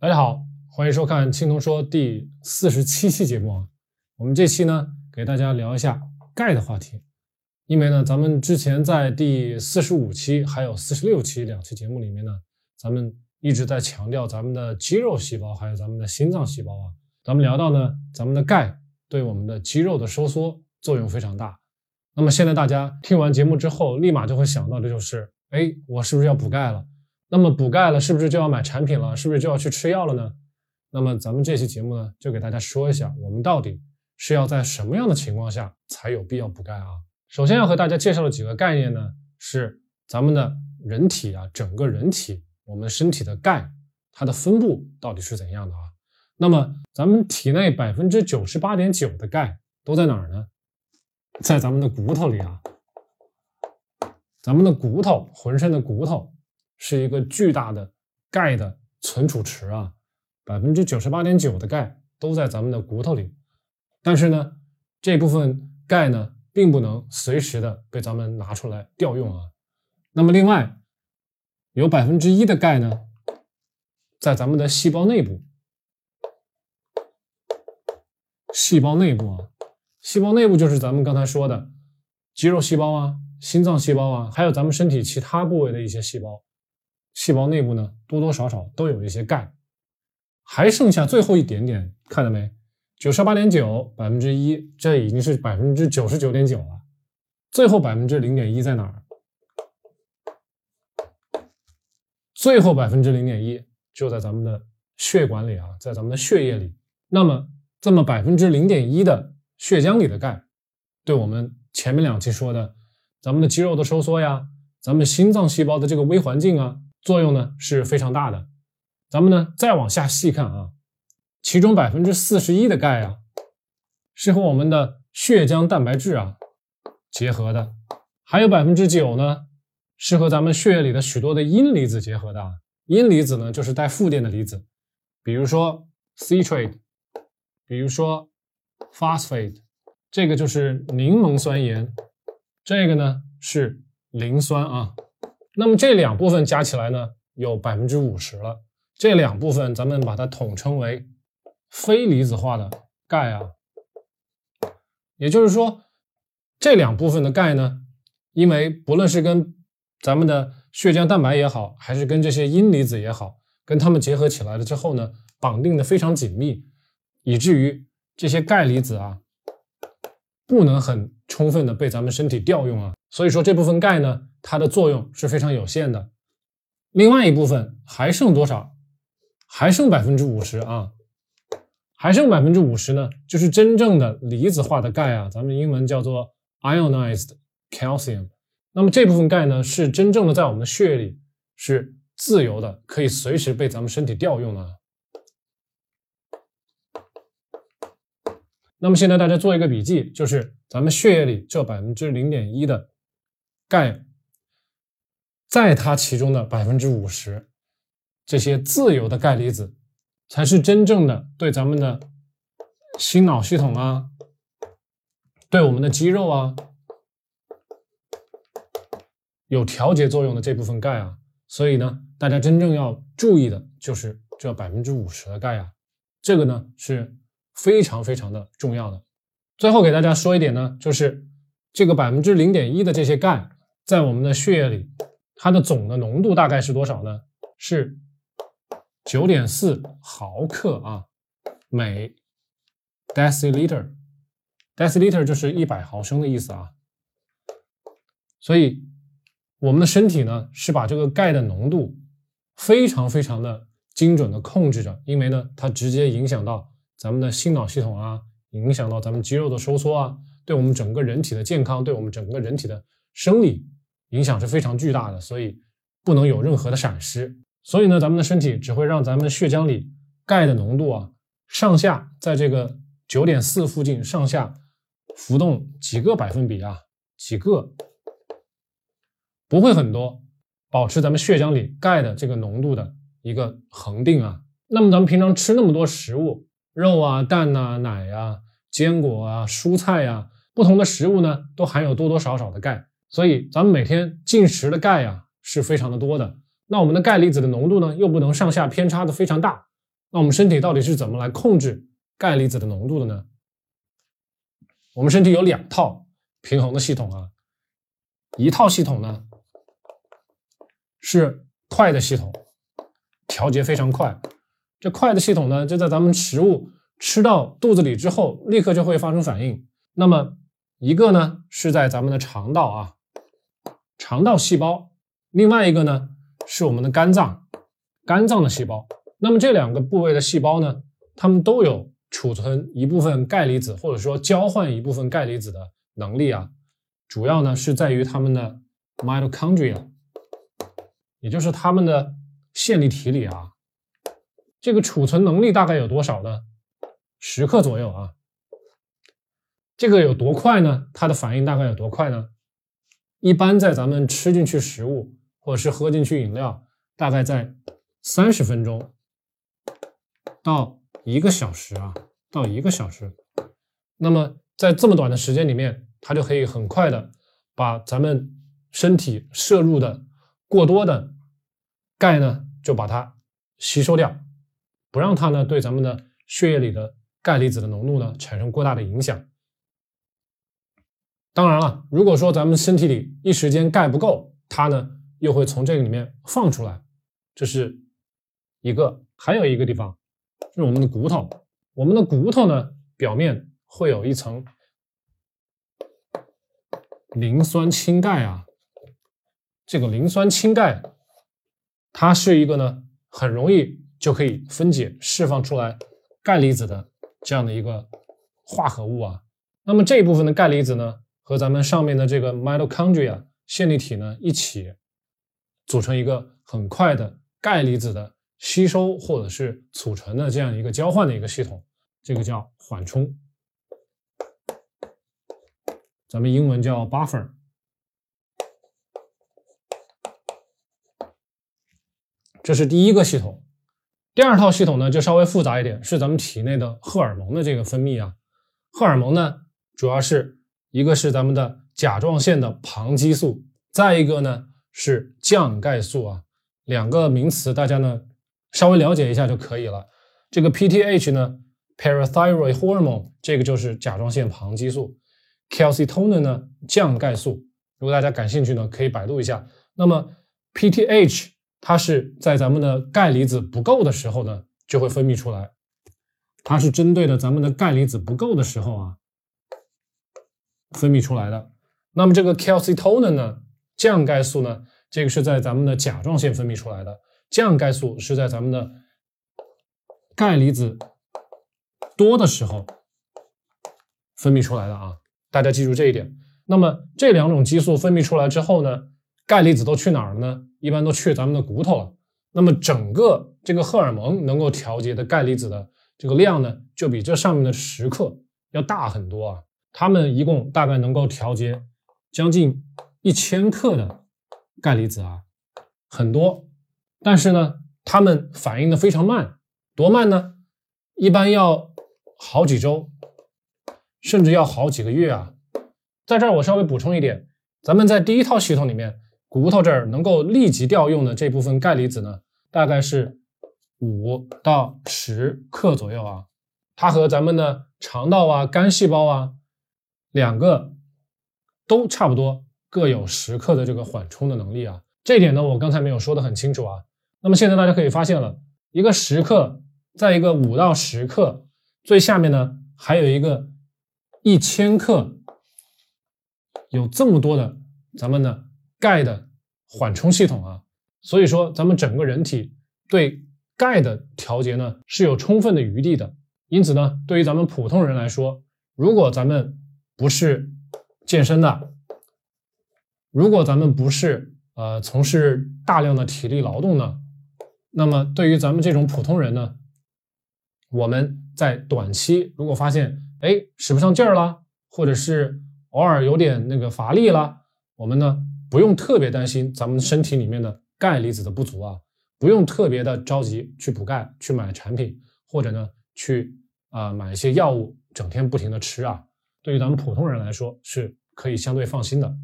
大家好，欢迎收看青铜说第四十七期节目啊。我们这期呢，给大家聊一下钙的话题。因为呢，咱们之前在第四十五期还有四十六期两期节目里面呢，咱们一直在强调咱们的肌肉细胞还有咱们的心脏细胞啊。咱们聊到呢，咱们的钙对我们的肌肉的收缩作用非常大。那么现在大家听完节目之后，立马就会想到的就是，哎，我是不是要补钙了？那么补钙了，是不是就要买产品了？是不是就要去吃药了呢？那么咱们这期节目呢，就给大家说一下，我们到底是要在什么样的情况下才有必要补钙啊？首先要和大家介绍的几个概念呢，是咱们的人体啊，整个人体我们身体的钙它的分布到底是怎样的啊？那么咱们体内百分之九十八点九的钙都在哪儿呢？在咱们的骨头里啊，咱们的骨头，浑身的骨头。是一个巨大的钙的存储池啊，百分之九十八点九的钙都在咱们的骨头里。但是呢，这部分钙呢，并不能随时的被咱们拿出来调用啊。那么另外，有百分之一的钙呢，在咱们的细胞内部。细胞内部啊，细胞内部就是咱们刚才说的肌肉细胞啊、心脏细胞啊，还有咱们身体其他部位的一些细胞。细胞内部呢，多多少少都有一些钙，还剩下最后一点点，看到没？九十八点九百分之一，这已经是百分之九十九点九了。最后百分之零点一在哪儿？最后百分之零点一就在咱们的血管里啊，在咱们的血液里。那么这么百分之零点一的血浆里的钙，对我们前面两期说的咱们的肌肉的收缩呀，咱们心脏细胞的这个微环境啊。作用呢是非常大的，咱们呢再往下细看啊，其中百分之四十一的钙啊，是和我们的血浆蛋白质啊结合的，还有百分之九呢是和咱们血液里的许多的阴离子结合的。阴离子呢就是带负电的离子，比如说 citrate，比如说 phosphate，这个就是柠檬酸盐，这个呢是磷酸啊。那么这两部分加起来呢，有百分之五十了。这两部分咱们把它统称为非离子化的钙啊。也就是说，这两部分的钙呢，因为不论是跟咱们的血浆蛋白也好，还是跟这些阴离子也好，跟它们结合起来了之后呢，绑定的非常紧密，以至于这些钙离子啊，不能很充分的被咱们身体调用啊。所以说这部分钙呢。它的作用是非常有限的，另外一部分还剩多少？还剩百分之五十啊，还剩百分之五十呢，就是真正的离子化的钙啊，咱们英文叫做 ionized calcium。那么这部分钙呢，是真正的在我们的血液里是自由的，可以随时被咱们身体调用的。那么现在大家做一个笔记，就是咱们血液里这百分之零点一的钙。在它其中的百分之五十，这些自由的钙离子，才是真正的对咱们的心脑系统啊，对我们的肌肉啊，有调节作用的这部分钙啊。所以呢，大家真正要注意的就是这百分之五十的钙啊，这个呢是非常非常的重要的。最后给大家说一点呢，就是这个百分之零点一的这些钙，在我们的血液里。它的总的浓度大概是多少呢？是九点四毫克啊，每 deciliter，deciliter 就是一百毫升的意思啊。所以我们的身体呢是把这个钙的浓度非常非常的精准的控制着，因为呢它直接影响到咱们的心脑系统啊，影响到咱们肌肉的收缩啊，对我们整个人体的健康，对我们整个人体的生理。影响是非常巨大的，所以不能有任何的闪失。所以呢，咱们的身体只会让咱们血浆里钙的浓度啊上下在这个九点四附近上下浮动几个百分比啊，几个不会很多，保持咱们血浆里钙的这个浓度的一个恒定啊。那么咱们平常吃那么多食物，肉啊、蛋呐、奶啊、坚果啊、蔬菜呀，不同的食物呢都含有多多少少的钙。所以咱们每天进食的钙呀是非常的多的，那我们的钙离子的浓度呢又不能上下偏差的非常大，那我们身体到底是怎么来控制钙离子的浓度的呢？我们身体有两套平衡的系统啊，一套系统呢是快的系统，调节非常快。这快的系统呢，就在咱们食物吃到肚子里之后，立刻就会发生反应。那么一个呢是在咱们的肠道啊，肠道细胞；另外一个呢是我们的肝脏，肝脏的细胞。那么这两个部位的细胞呢，它们都有储存一部分钙离子，或者说交换一部分钙离子的能力啊。主要呢是在于它们的 mitochondria，也就是它们的线粒体里啊。这个储存能力大概有多少呢？十克左右啊。这个有多快呢？它的反应大概有多快呢？一般在咱们吃进去食物或者是喝进去饮料，大概在三十分钟到一个小时啊，到一个小时。那么在这么短的时间里面，它就可以很快的把咱们身体摄入的过多的钙呢，就把它吸收掉。不让它呢对咱们的血液里的钙离子的浓度呢产生过大的影响。当然了，如果说咱们身体里一时间钙不够，它呢又会从这个里面放出来，这是一个。还有一个地方就是我们的骨头，我们的骨头呢表面会有一层磷酸氢钙啊，这个磷酸氢钙它是一个呢很容易。就可以分解释放出来钙离子的这样的一个化合物啊。那么这一部分的钙离子呢，和咱们上面的这个 mitochondria 线粒体呢一起组成一个很快的钙离子的吸收或者是储存的这样一个交换的一个系统，这个叫缓冲，咱们英文叫 buffer。这是第一个系统。第二套系统呢，就稍微复杂一点，是咱们体内的荷尔蒙的这个分泌啊。荷尔蒙呢，主要是一个是咱们的甲状腺的旁激素，再一个呢是降钙素啊。两个名词大家呢稍微了解一下就可以了。这个 PTH 呢，parathyroid hormone，这个就是甲状腺旁激素；calcitonin 呢，降钙素。如果大家感兴趣呢，可以百度一下。那么 PTH。它是在咱们的钙离子不够的时候呢，就会分泌出来。它是针对的咱们的钙离子不够的时候啊，分泌出来的。那么这个 calcitonin 呢，降钙素呢，这个是在咱们的甲状腺分泌出来的。降钙素是在咱们的钙离子多的时候分泌出来的啊。大家记住这一点。那么这两种激素分泌出来之后呢？钙离子都去哪儿了呢？一般都去咱们的骨头了。那么整个这个荷尔蒙能够调节的钙离子的这个量呢，就比这上面的十克要大很多啊。它们一共大概能够调节将近一千克的钙离子啊，很多。但是呢，它们反应的非常慢，多慢呢？一般要好几周，甚至要好几个月啊。在这儿我稍微补充一点，咱们在第一套系统里面。骨头这儿能够立即调用的这部分钙离子呢，大概是五到十克左右啊。它和咱们的肠道啊、肝细胞啊两个都差不多，各有十克的这个缓冲的能力啊。这点呢，我刚才没有说的很清楚啊。那么现在大家可以发现了，一个十克，在一个五到十克，最下面呢还有一个一千克，有这么多的咱们的。钙的缓冲系统啊，所以说咱们整个人体对钙的调节呢是有充分的余地的。因此呢，对于咱们普通人来说，如果咱们不是健身的，如果咱们不是呃从事大量的体力劳动呢，那么对于咱们这种普通人呢，我们在短期如果发现哎使不上劲儿了，或者是偶尔有点那个乏力了，我们呢。不用特别担心咱们身体里面的钙离子的不足啊，不用特别的着急去补钙，去买产品，或者呢去啊买一些药物，整天不停的吃啊，对于咱们普通人来说是可以相对放心的。